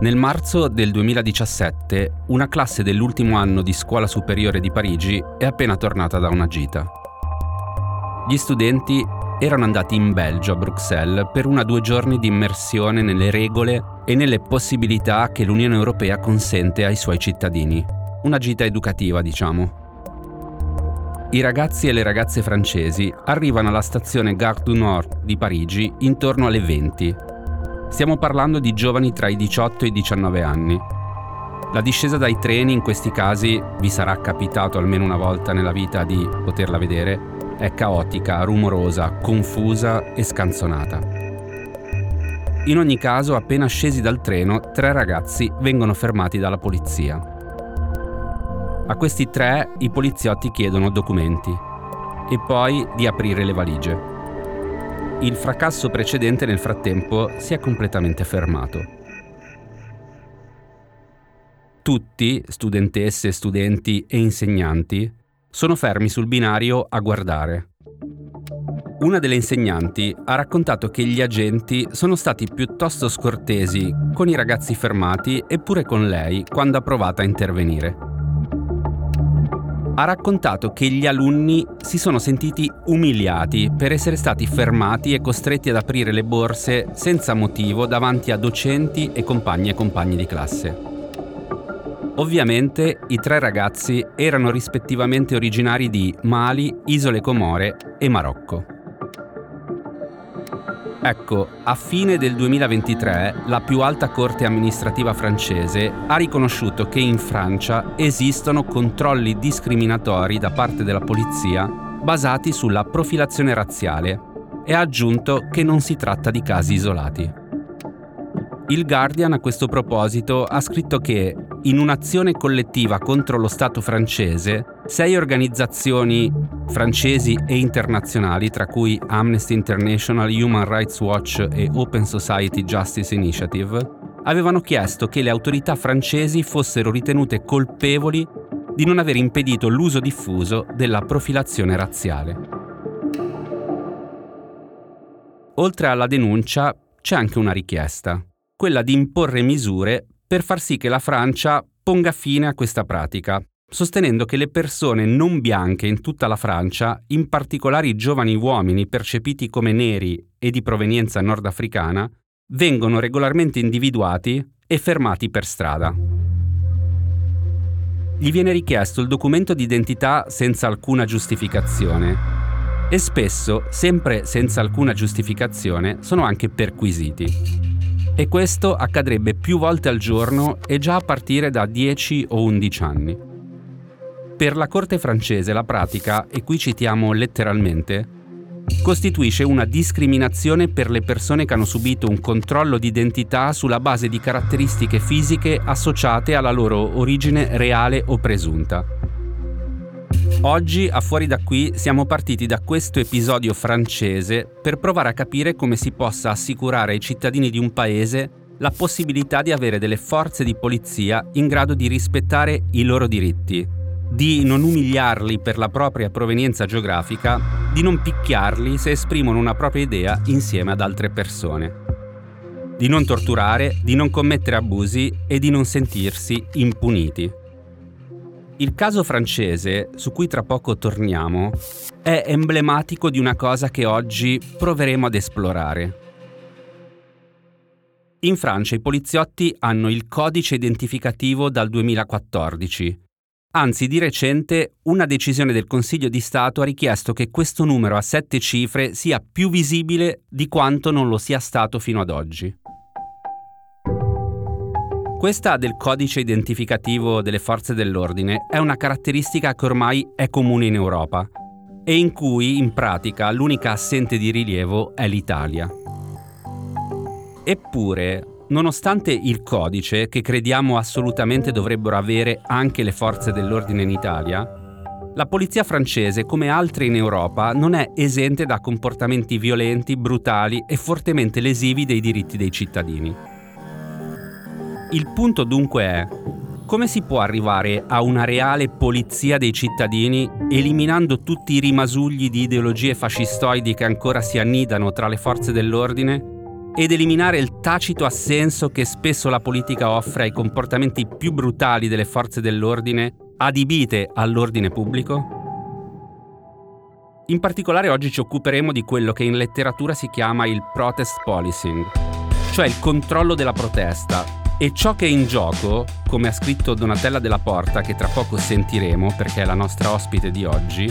Nel marzo del 2017 una classe dell'ultimo anno di scuola superiore di Parigi è appena tornata da una gita. Gli studenti erano andati in Belgio, a Bruxelles, per una due giorni di immersione nelle regole e nelle possibilità che l'Unione Europea consente ai suoi cittadini. Una gita educativa, diciamo. I ragazzi e le ragazze francesi arrivano alla stazione Gare du Nord di Parigi intorno alle 20. Stiamo parlando di giovani tra i 18 e i 19 anni. La discesa dai treni in questi casi, vi sarà capitato almeno una volta nella vita di poterla vedere, è caotica, rumorosa, confusa e scanzonata. In ogni caso, appena scesi dal treno, tre ragazzi vengono fermati dalla polizia. A questi tre i poliziotti chiedono documenti e poi di aprire le valigie. Il fracasso precedente nel frattempo si è completamente fermato. Tutti, studentesse, studenti e insegnanti, sono fermi sul binario a guardare. Una delle insegnanti ha raccontato che gli agenti sono stati piuttosto scortesi con i ragazzi fermati e pure con lei quando ha provato a intervenire ha raccontato che gli alunni si sono sentiti umiliati per essere stati fermati e costretti ad aprire le borse senza motivo davanti a docenti e compagni e compagni di classe. Ovviamente i tre ragazzi erano rispettivamente originari di Mali, Isole Comore e Marocco. Ecco, a fine del 2023 la più alta corte amministrativa francese ha riconosciuto che in Francia esistono controlli discriminatori da parte della polizia basati sulla profilazione razziale e ha aggiunto che non si tratta di casi isolati. Il Guardian a questo proposito ha scritto che in un'azione collettiva contro lo Stato francese, sei organizzazioni francesi e internazionali, tra cui Amnesty International, Human Rights Watch e Open Society Justice Initiative, avevano chiesto che le autorità francesi fossero ritenute colpevoli di non aver impedito l'uso diffuso della profilazione razziale. Oltre alla denuncia c'è anche una richiesta quella di imporre misure per far sì che la Francia ponga fine a questa pratica, sostenendo che le persone non bianche in tutta la Francia, in particolare i giovani uomini percepiti come neri e di provenienza nordafricana, vengono regolarmente individuati e fermati per strada. Gli viene richiesto il documento d'identità senza alcuna giustificazione e spesso, sempre senza alcuna giustificazione, sono anche perquisiti e questo accadrebbe più volte al giorno e già a partire da 10 o 11 anni. Per la Corte francese la pratica, e qui citiamo letteralmente, costituisce una discriminazione per le persone che hanno subito un controllo di identità sulla base di caratteristiche fisiche associate alla loro origine reale o presunta. Oggi, a fuori da qui, siamo partiti da questo episodio francese per provare a capire come si possa assicurare ai cittadini di un paese la possibilità di avere delle forze di polizia in grado di rispettare i loro diritti, di non umiliarli per la propria provenienza geografica, di non picchiarli se esprimono una propria idea insieme ad altre persone, di non torturare, di non commettere abusi e di non sentirsi impuniti. Il caso francese, su cui tra poco torniamo, è emblematico di una cosa che oggi proveremo ad esplorare. In Francia i poliziotti hanno il codice identificativo dal 2014. Anzi, di recente una decisione del Consiglio di Stato ha richiesto che questo numero a sette cifre sia più visibile di quanto non lo sia stato fino ad oggi. Questa del codice identificativo delle forze dell'ordine è una caratteristica che ormai è comune in Europa e in cui in pratica l'unica assente di rilievo è l'Italia. Eppure, nonostante il codice, che crediamo assolutamente dovrebbero avere anche le forze dell'ordine in Italia, la polizia francese, come altre in Europa, non è esente da comportamenti violenti, brutali e fortemente lesivi dei diritti dei cittadini. Il punto dunque è come si può arrivare a una reale polizia dei cittadini eliminando tutti i rimasugli di ideologie fascistoidi che ancora si annidano tra le forze dell'ordine ed eliminare il tacito assenso che spesso la politica offre ai comportamenti più brutali delle forze dell'ordine adibite all'ordine pubblico? In particolare oggi ci occuperemo di quello che in letteratura si chiama il protest policing, cioè il controllo della protesta, e ciò che è in gioco, come ha scritto Donatella della Porta, che tra poco sentiremo perché è la nostra ospite di oggi,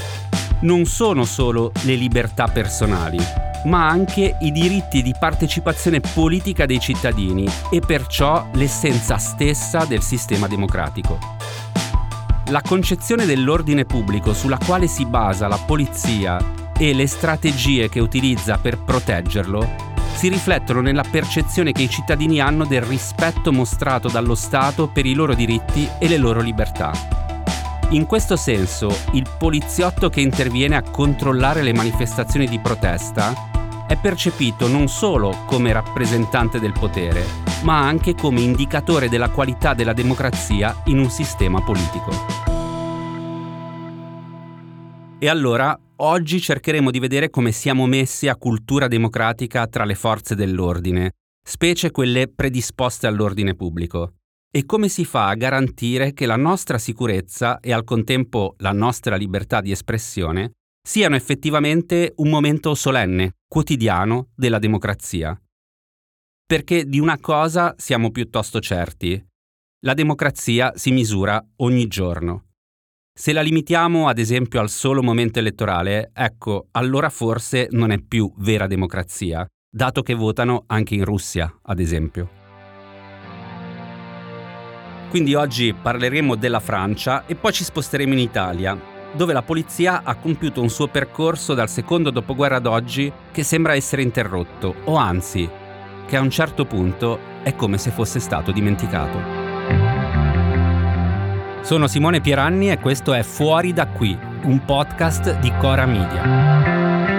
non sono solo le libertà personali, ma anche i diritti di partecipazione politica dei cittadini e perciò l'essenza stessa del sistema democratico. La concezione dell'ordine pubblico sulla quale si basa la polizia e le strategie che utilizza per proteggerlo si riflettono nella percezione che i cittadini hanno del rispetto mostrato dallo Stato per i loro diritti e le loro libertà. In questo senso, il poliziotto che interviene a controllare le manifestazioni di protesta è percepito non solo come rappresentante del potere, ma anche come indicatore della qualità della democrazia in un sistema politico. E allora oggi cercheremo di vedere come siamo messi a cultura democratica tra le forze dell'ordine, specie quelle predisposte all'ordine pubblico, e come si fa a garantire che la nostra sicurezza e al contempo la nostra libertà di espressione siano effettivamente un momento solenne, quotidiano della democrazia. Perché di una cosa siamo piuttosto certi. La democrazia si misura ogni giorno. Se la limitiamo ad esempio al solo momento elettorale, ecco, allora forse non è più vera democrazia, dato che votano anche in Russia, ad esempio. Quindi oggi parleremo della Francia e poi ci sposteremo in Italia, dove la polizia ha compiuto un suo percorso dal secondo dopoguerra ad oggi che sembra essere interrotto, o anzi, che a un certo punto è come se fosse stato dimenticato. Sono Simone Pieranni e questo è Fuori da qui, un podcast di Cora Media.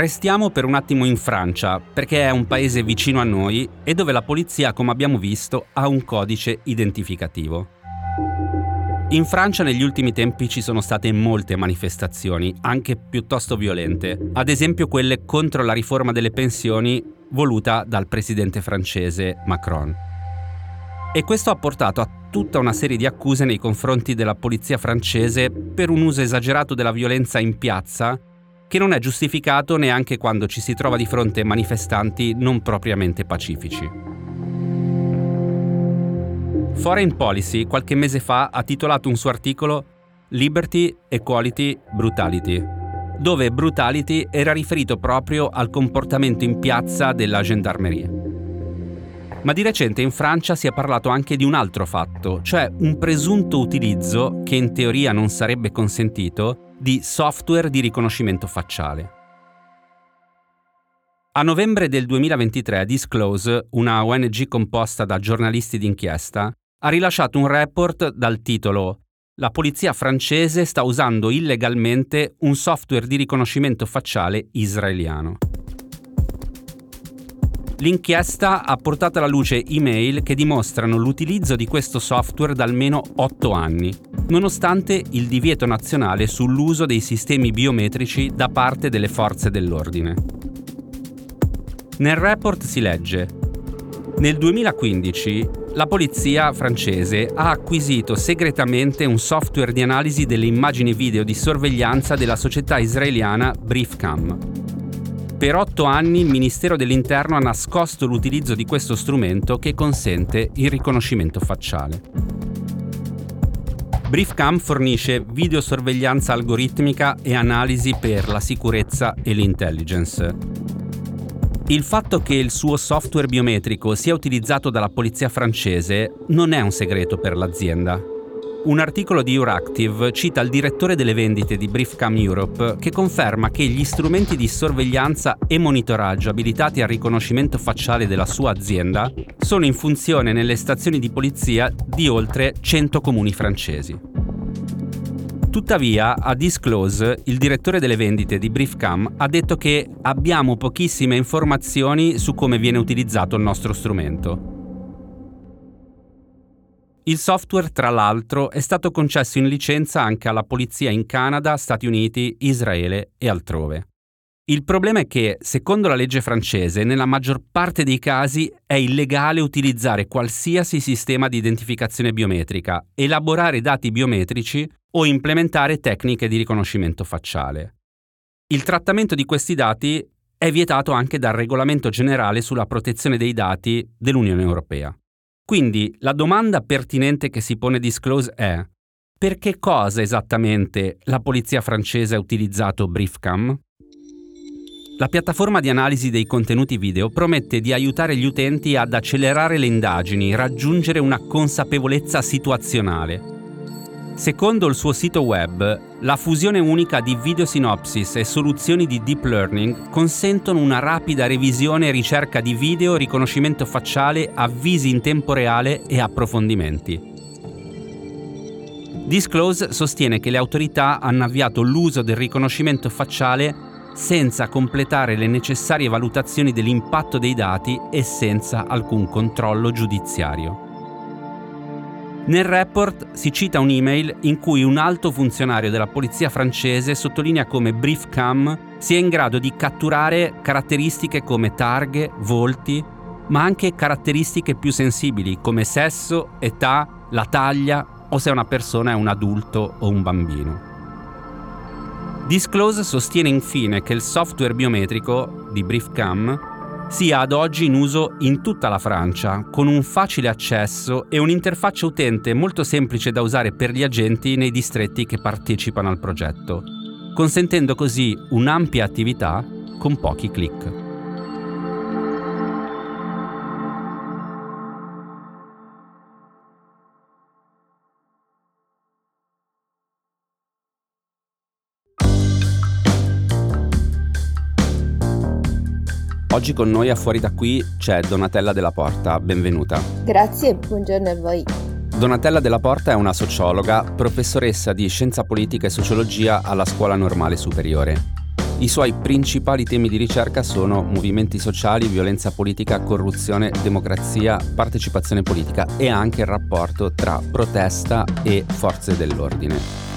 Restiamo per un attimo in Francia, perché è un paese vicino a noi e dove la polizia, come abbiamo visto, ha un codice identificativo. In Francia negli ultimi tempi ci sono state molte manifestazioni, anche piuttosto violente, ad esempio quelle contro la riforma delle pensioni voluta dal presidente francese Macron. E questo ha portato a tutta una serie di accuse nei confronti della polizia francese per un uso esagerato della violenza in piazza che non è giustificato neanche quando ci si trova di fronte a manifestanti non propriamente pacifici. Foreign Policy qualche mese fa ha titolato un suo articolo Liberty, Equality, Brutality, dove brutality era riferito proprio al comportamento in piazza della gendarmeria. Ma di recente in Francia si è parlato anche di un altro fatto, cioè un presunto utilizzo, che in teoria non sarebbe consentito, di software di riconoscimento facciale. A novembre del 2023 Disclose, una ONG composta da giornalisti d'inchiesta, ha rilasciato un report dal titolo La polizia francese sta usando illegalmente un software di riconoscimento facciale israeliano. L'inchiesta ha portato alla luce email che dimostrano l'utilizzo di questo software da almeno 8 anni, nonostante il divieto nazionale sull'uso dei sistemi biometrici da parte delle forze dell'ordine. Nel report si legge nel 2015 la polizia francese ha acquisito segretamente un software di analisi delle immagini video di sorveglianza della società israeliana Briefcam. Per otto anni il Ministero dell'Interno ha nascosto l'utilizzo di questo strumento che consente il riconoscimento facciale. Briefcam fornisce videosorveglianza algoritmica e analisi per la sicurezza e l'intelligence. Il fatto che il suo software biometrico sia utilizzato dalla polizia francese non è un segreto per l'azienda. Un articolo di Euractiv cita il direttore delle vendite di Briefcam Europe che conferma che gli strumenti di sorveglianza e monitoraggio abilitati al riconoscimento facciale della sua azienda sono in funzione nelle stazioni di polizia di oltre 100 comuni francesi. Tuttavia, a Disclose, il direttore delle vendite di Briefcam ha detto che abbiamo pochissime informazioni su come viene utilizzato il nostro strumento. Il software, tra l'altro, è stato concesso in licenza anche alla polizia in Canada, Stati Uniti, Israele e altrove. Il problema è che, secondo la legge francese, nella maggior parte dei casi è illegale utilizzare qualsiasi sistema di identificazione biometrica, elaborare dati biometrici o implementare tecniche di riconoscimento facciale. Il trattamento di questi dati è vietato anche dal Regolamento generale sulla protezione dei dati dell'Unione Europea. Quindi la domanda pertinente che si pone Disclose è per che cosa esattamente la polizia francese ha utilizzato Briefcam? La piattaforma di analisi dei contenuti video promette di aiutare gli utenti ad accelerare le indagini, raggiungere una consapevolezza situazionale. Secondo il suo sito web, la fusione unica di videosinopsis e soluzioni di deep learning consentono una rapida revisione e ricerca di video, riconoscimento facciale, avvisi in tempo reale e approfondimenti. Disclose sostiene che le autorità hanno avviato l'uso del riconoscimento facciale senza completare le necessarie valutazioni dell'impatto dei dati e senza alcun controllo giudiziario. Nel report si cita un'email in cui un alto funzionario della polizia francese sottolinea come Briefcam sia in grado di catturare caratteristiche come targhe, volti, ma anche caratteristiche più sensibili come sesso, età, la taglia o se una persona è un adulto o un bambino. Disclose sostiene infine che il software biometrico di Briefcam sia ad oggi in uso in tutta la Francia, con un facile accesso e un'interfaccia utente molto semplice da usare per gli agenti nei distretti che partecipano al progetto, consentendo così un'ampia attività con pochi clic. Oggi con noi a Fuori da qui c'è Donatella Della Porta, benvenuta. Grazie, buongiorno a voi. Donatella Della Porta è una sociologa, professoressa di scienza politica e sociologia alla Scuola Normale Superiore. I suoi principali temi di ricerca sono movimenti sociali, violenza politica, corruzione, democrazia, partecipazione politica e anche il rapporto tra protesta e forze dell'ordine.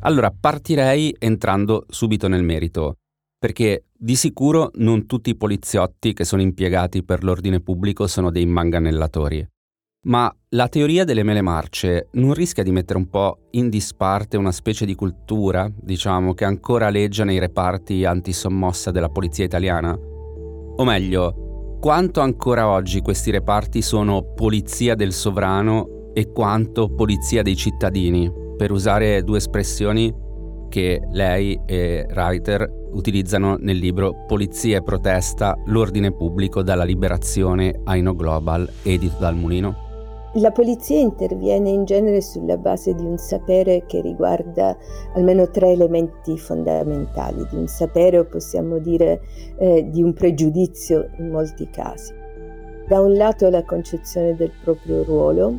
Allora, partirei entrando subito nel merito perché di sicuro non tutti i poliziotti che sono impiegati per l'ordine pubblico sono dei manganellatori. Ma la teoria delle mele marce non rischia di mettere un po' in disparte una specie di cultura, diciamo, che ancora aleggia nei reparti antisommossa della polizia italiana? O meglio, quanto ancora oggi questi reparti sono polizia del sovrano e quanto polizia dei cittadini, per usare due espressioni che lei e Reiter utilizzano nel libro Polizia e protesta, l'ordine pubblico dalla liberazione Aino Global, edito dal Mulino? La polizia interviene in genere sulla base di un sapere che riguarda almeno tre elementi fondamentali, di un sapere o possiamo dire eh, di un pregiudizio in molti casi. Da un lato la concezione del proprio ruolo,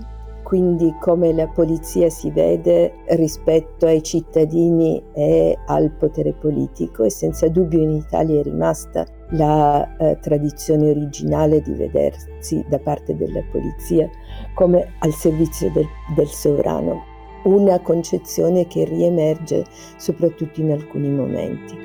quindi come la polizia si vede rispetto ai cittadini e al potere politico e senza dubbio in Italia è rimasta la eh, tradizione originale di vedersi da parte della polizia come al servizio del, del sovrano, una concezione che riemerge soprattutto in alcuni momenti.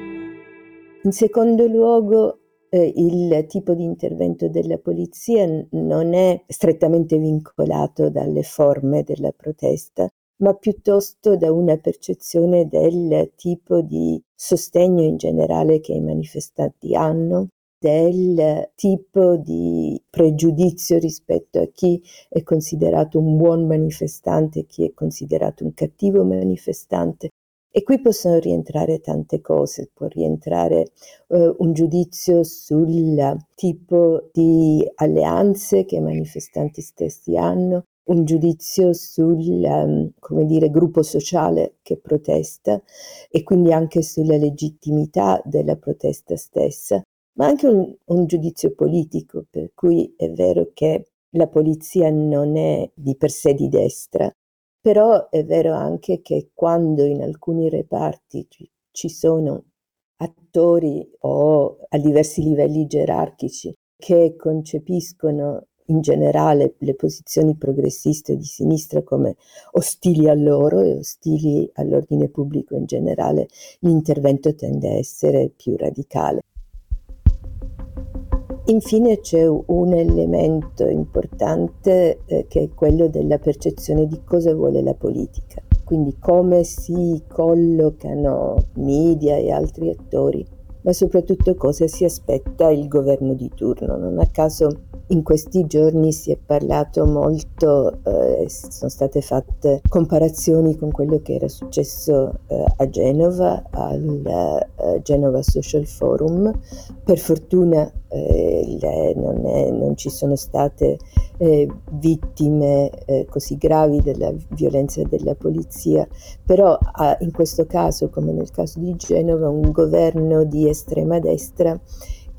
In secondo luogo, eh, il tipo di intervento della polizia non è strettamente vincolato dalle forme della protesta, ma piuttosto da una percezione del tipo di sostegno in generale che i manifestanti hanno, del tipo di pregiudizio rispetto a chi è considerato un buon manifestante e chi è considerato un cattivo manifestante. E qui possono rientrare tante cose, può rientrare eh, un giudizio sul tipo di alleanze che i manifestanti stessi hanno, un giudizio sul um, dire, gruppo sociale che protesta e quindi anche sulla legittimità della protesta stessa, ma anche un, un giudizio politico, per cui è vero che la polizia non è di per sé di destra, però è vero anche che quando in alcuni reparti ci, sono attori o a diversi livelli gerarchici che concepiscono in generale le posizioni progressiste di sinistra come ostili a loro e ostili all'ordine pubblico in generale, l'intervento tende a essere più radicale. Infine c'è un elemento importante eh, che è quello della percezione di cosa vuole la politica, quindi come si collocano media e altri attori, ma soprattutto cosa si aspetta il governo di turno. Non a caso in questi giorni si è parlato molto, eh, sono state fatte comparazioni con quello che era successo eh, a Genova, al eh, Genova Social Forum. Per fortuna eh, le, non, è, non, ci sono state eh, vittime eh, così gravi della violenza della polizia, però in questo caso, come nel caso di Genova, un governo di estrema destra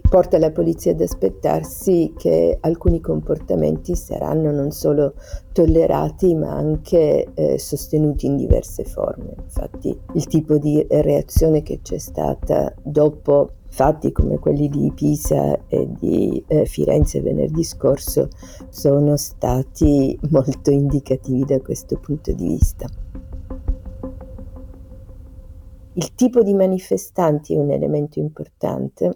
porta la polizia ad aspettarsi che alcuni comportamenti saranno non solo tollerati ma anche eh, sostenuti in diverse forme. Infatti il tipo di reazione che c'è stata dopo fatti come quelli di Pisa e di eh, Firenze venerdì scorso sono stati molto indicativi da questo punto di vista. Il tipo di manifestanti è un elemento importante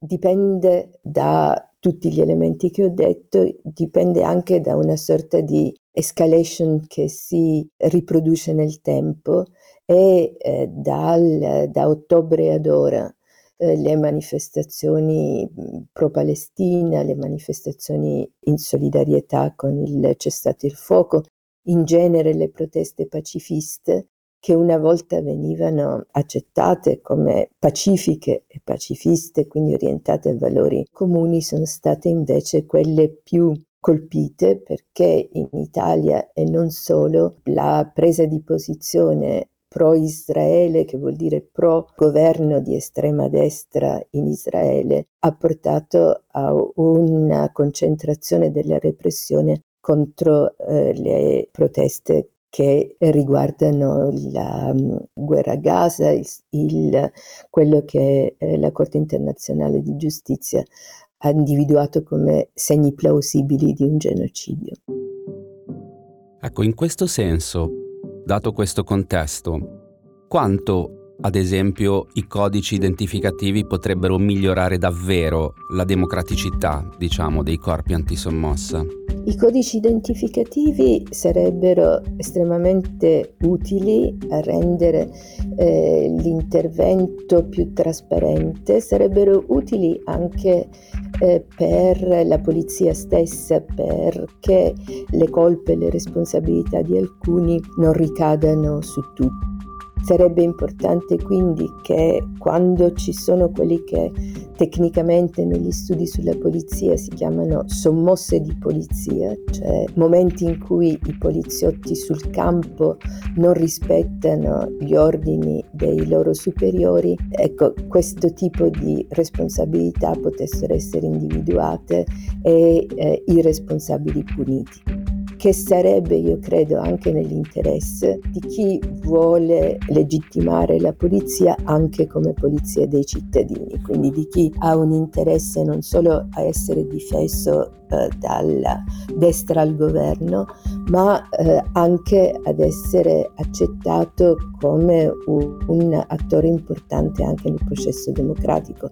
dipende da tutti gli elementi che ho detto, dipende anche da una sorta di escalation che si riproduce nel tempo e eh, dal, da ottobre ad ora eh, le manifestazioni pro-Palestina, le manifestazioni in solidarietà con il cessato il fuoco, in genere le proteste pacifiste che una volta venivano accettate come pacifiche e pacifiste, quindi orientate a valori comuni, sono state invece quelle più colpite perché in Italia e non solo la presa di posizione pro-Israele, che vuol dire pro-governo di estrema destra in Israele, ha portato a una concentrazione della repressione contro eh, le proteste che riguardano la um, guerra a Gaza, il, il, quello che eh, la Corte internazionale di giustizia ha individuato come segni plausibili di un genocidio. Ecco, in questo senso, dato questo contesto, quanto ad esempio, i codici identificativi potrebbero migliorare davvero la democraticità, diciamo, dei corpi antisommossa. I codici identificativi sarebbero estremamente utili a rendere eh, l'intervento più trasparente, sarebbero utili anche eh, per la polizia stessa perché le colpe e le responsabilità di alcuni non ricadano su tutti. Sarebbe importante quindi che quando ci sono quelli che tecnicamente negli studi sulla polizia si chiamano sommosse di polizia, cioè momenti in cui i poliziotti sul campo non rispettano gli ordini dei loro superiori, ecco, questo tipo di responsabilità potessero essere individuate e eh, i responsabili puniti. Che sarebbe, io credo, anche nell'interesse di chi vuole legittimare la polizia anche come polizia dei cittadini, quindi di chi ha un interesse non solo a essere difeso eh, dalla destra al governo, ma eh, anche ad essere accettato come un, un attore importante anche nel processo democratico.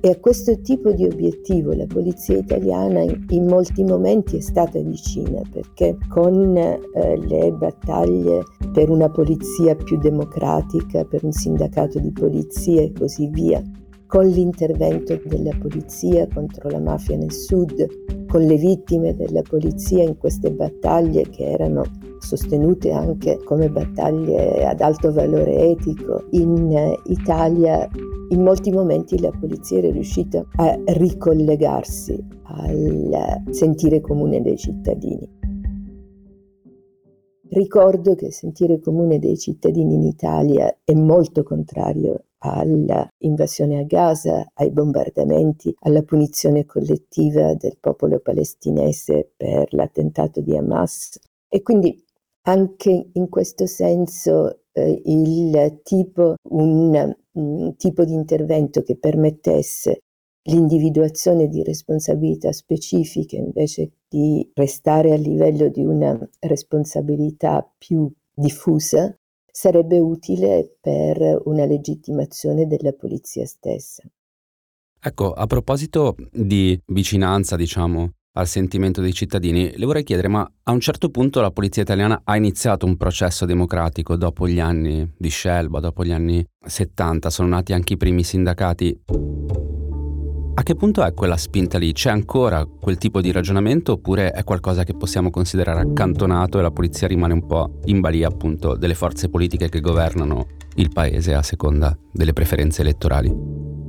E a questo tipo di obiettivo la polizia italiana in, molti momenti è stata vicina perché con eh, le battaglie per una polizia più democratica, per un sindacato di polizia e così via, con l'intervento della polizia contro la mafia nel sud, con le vittime della polizia in queste battaglie che erano sostenute anche come battaglie ad alto valore etico in eh, Italia in molti momenti la polizia era riuscita a ricollegarsi al sentire comune dei cittadini. Ricordo che il sentire comune dei cittadini in Italia è molto contrario all'invasione a Gaza, ai bombardamenti, alla punizione collettiva del popolo palestinese per l'attentato di Hamas. E quindi anche in questo senso eh, il tipo, un, un tipo di intervento che permettesse l'individuazione di responsabilità specifiche invece di restare a livello di una responsabilità più diffusa sarebbe utile per una legittimazione della polizia stessa. Ecco, a proposito di vicinanza, diciamo, al sentimento dei cittadini, le vorrei chiedere, ma a un certo punto la polizia italiana ha iniziato un processo democratico dopo gli anni di Scelba, dopo gli anni 70, sono nati anche i primi sindacati. A che punto è quella spinta lì? C'è ancora quel tipo di ragionamento oppure è qualcosa che possiamo considerare accantonato e la polizia rimane un po' in balia appunto delle forze politiche che governano il paese a seconda delle preferenze elettorali?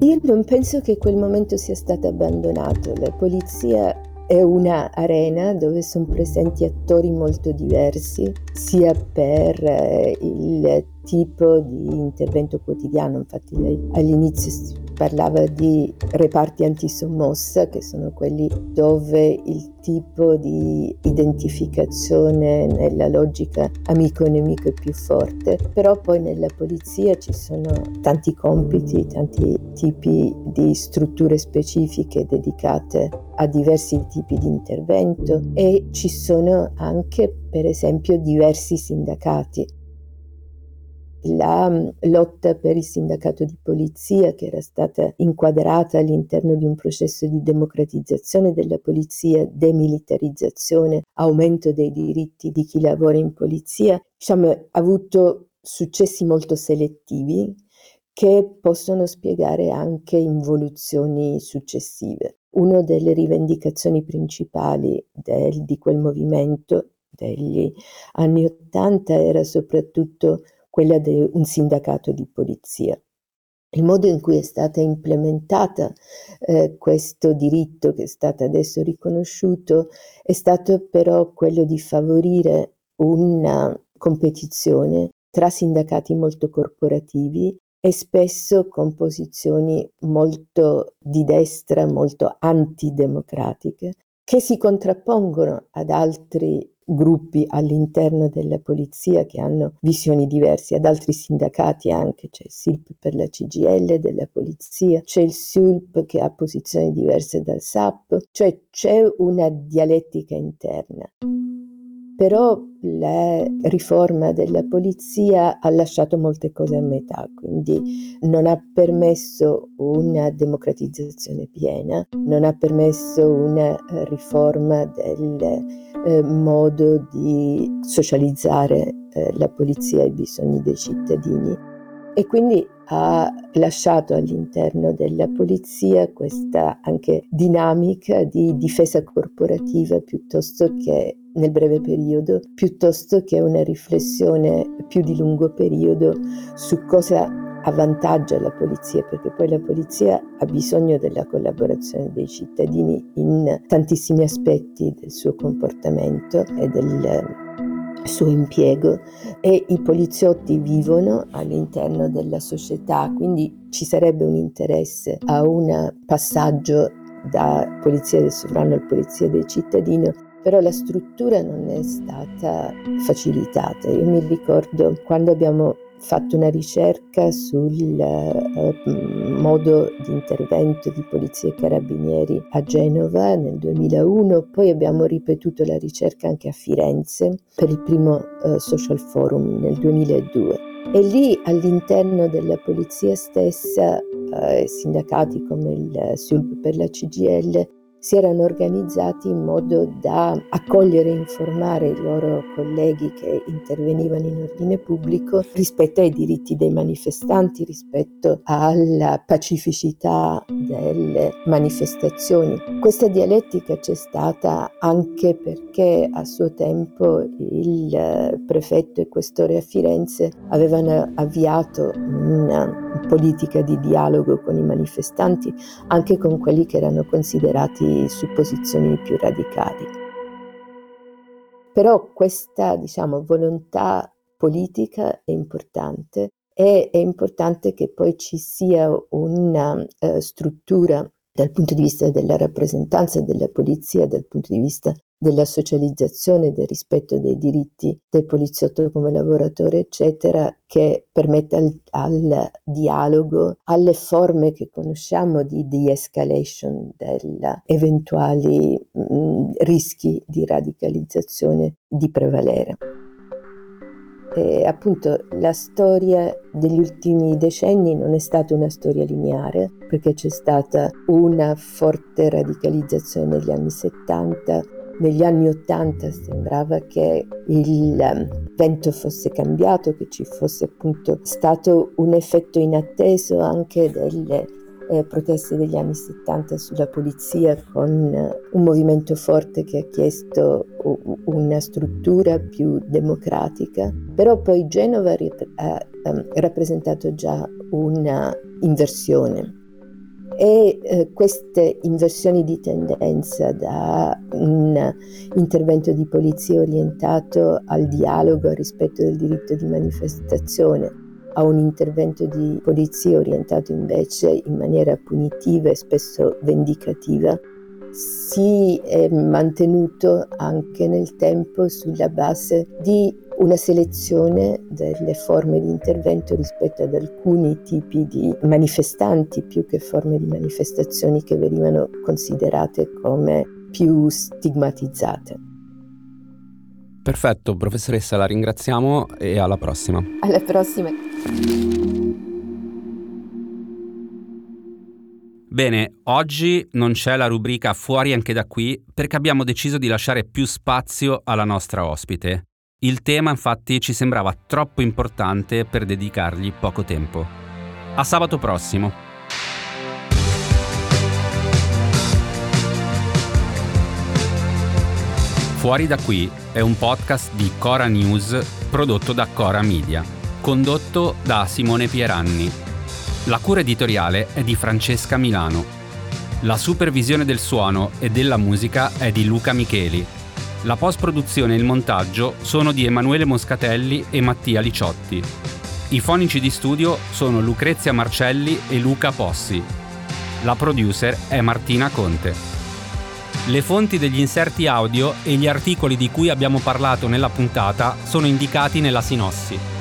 Io non penso che quel momento sia stato abbandonato. La polizia è una arena dove sono presenti attori molto diversi, sia per il tipo di intervento quotidiano, infatti lei all'inizio parlava di reparti antisommossa, che sono quelli dove il tipo di identificazione nella logica amico-nemico è più forte, però poi nella polizia ci sono tanti compiti, tanti tipi di strutture specifiche dedicate a diversi tipi di intervento e ci sono anche per esempio diversi sindacati la mm, lotta per il sindacato di polizia che era stata inquadrata all'interno di un processo di democratizzazione della polizia, demilitarizzazione, aumento dei diritti di chi lavora in polizia, diciamo, ha avuto successi molto selettivi che possono spiegare anche involuzioni successive. Una delle rivendicazioni principali del, di quel movimento degli anni Ottanta era soprattutto quella di un sindacato di polizia. Il modo in cui è stata implementata eh, questo diritto che è stato adesso riconosciuto è stato però quello di favorire una competizione tra sindacati molto corporativi e spesso con posizioni molto di destra, molto antidemocratiche, che si contrappongono ad altri gruppi all'interno della polizia che hanno visioni diverse, ad altri sindacati anche, c'è il SILP per la CGL della polizia, c'è il SULP che ha posizioni diverse dal SAP, cioè c'è una dialettica interna. Però la riforma della polizia ha lasciato molte cose a metà, quindi non ha permesso una democratizzazione piena, non ha permesso una riforma del eh, modo di socializzare eh, la polizia ai bisogni dei cittadini. E quindi ha lasciato all'interno della polizia questa anche dinamica di difesa corporativa piuttosto che nel breve periodo, piuttosto che una riflessione più di lungo periodo su cosa avvantaggia la polizia, perché poi la polizia ha bisogno della collaborazione dei cittadini in tantissimi aspetti del suo comportamento e del suo impiego e i poliziotti vivono all'interno della società, quindi ci sarebbe un interesse a un passaggio da polizia del sovrano al polizia del cittadino però la struttura non è stata facilitata. Io mi ricordo quando abbiamo fatto una ricerca sul eh, modo di intervento di polizia e carabinieri a Genova nel 2001, poi abbiamo ripetuto la ricerca anche a Firenze per il primo eh, social forum nel 2002. E lì all'interno della polizia stessa, eh, sindacati come il SULP per la CGL si erano organizzati in modo da accogliere e informare i loro colleghi che intervenivano in ordine pubblico rispetto ai diritti dei manifestanti, rispetto alla pacificità delle manifestazioni. Questa dialettica c'è stata anche perché a suo tempo il prefetto e questore a Firenze avevano avviato una politica di dialogo con i manifestanti, anche con quelli che erano considerati su posizioni più radicali. Però questa diciamo, volontà politica è importante e è importante che poi ci sia una uh, struttura dal punto di vista della rappresentanza della polizia, dal punto di vista della socializzazione, del rispetto dei diritti del poliziotto come lavoratore, eccetera, che permetta al, al dialogo, alle forme che conosciamo di de-escalation degli eventuali mh, rischi di radicalizzazione di prevalere. E appunto la storia degli ultimi decenni non è stata una storia lineare perché c'è stata una forte radicalizzazione negli anni 70 negli anni Ottanta sembrava che il ehm, vento fosse cambiato, che ci fosse appunto stato un effetto inatteso anche delle eh, proteste degli anni 70 sulla polizia con eh, un movimento forte che ha chiesto una struttura più democratica, però poi Genova ha um, rappresentato già una inversione e eh, queste inversioni di tendenza da un intervento di polizia orientato al dialogo, al rispetto del diritto di manifestazione, a un intervento di polizia orientato invece in maniera punitiva e spesso vendicativa, si è mantenuto anche nel tempo sulla base di una selezione delle forme di intervento rispetto ad alcuni tipi di manifestanti più che forme di manifestazioni che venivano considerate come più stigmatizzate. Perfetto, professoressa, la ringraziamo e alla prossima. Alla prossima. Bene, oggi non c'è la rubrica fuori anche da qui perché abbiamo deciso di lasciare più spazio alla nostra ospite. Il tema infatti ci sembrava troppo importante per dedicargli poco tempo. A sabato prossimo. Fuori da qui è un podcast di Cora News prodotto da Cora Media, condotto da Simone Pieranni. La cura editoriale è di Francesca Milano. La supervisione del suono e della musica è di Luca Micheli la post-produzione e il montaggio sono di Emanuele Moscatelli e Mattia Liciotti. I fonici di studio sono Lucrezia Marcelli e Luca Possi. La producer è Martina Conte. Le fonti degli inserti audio e gli articoli di cui abbiamo parlato nella puntata sono indicati nella sinossi.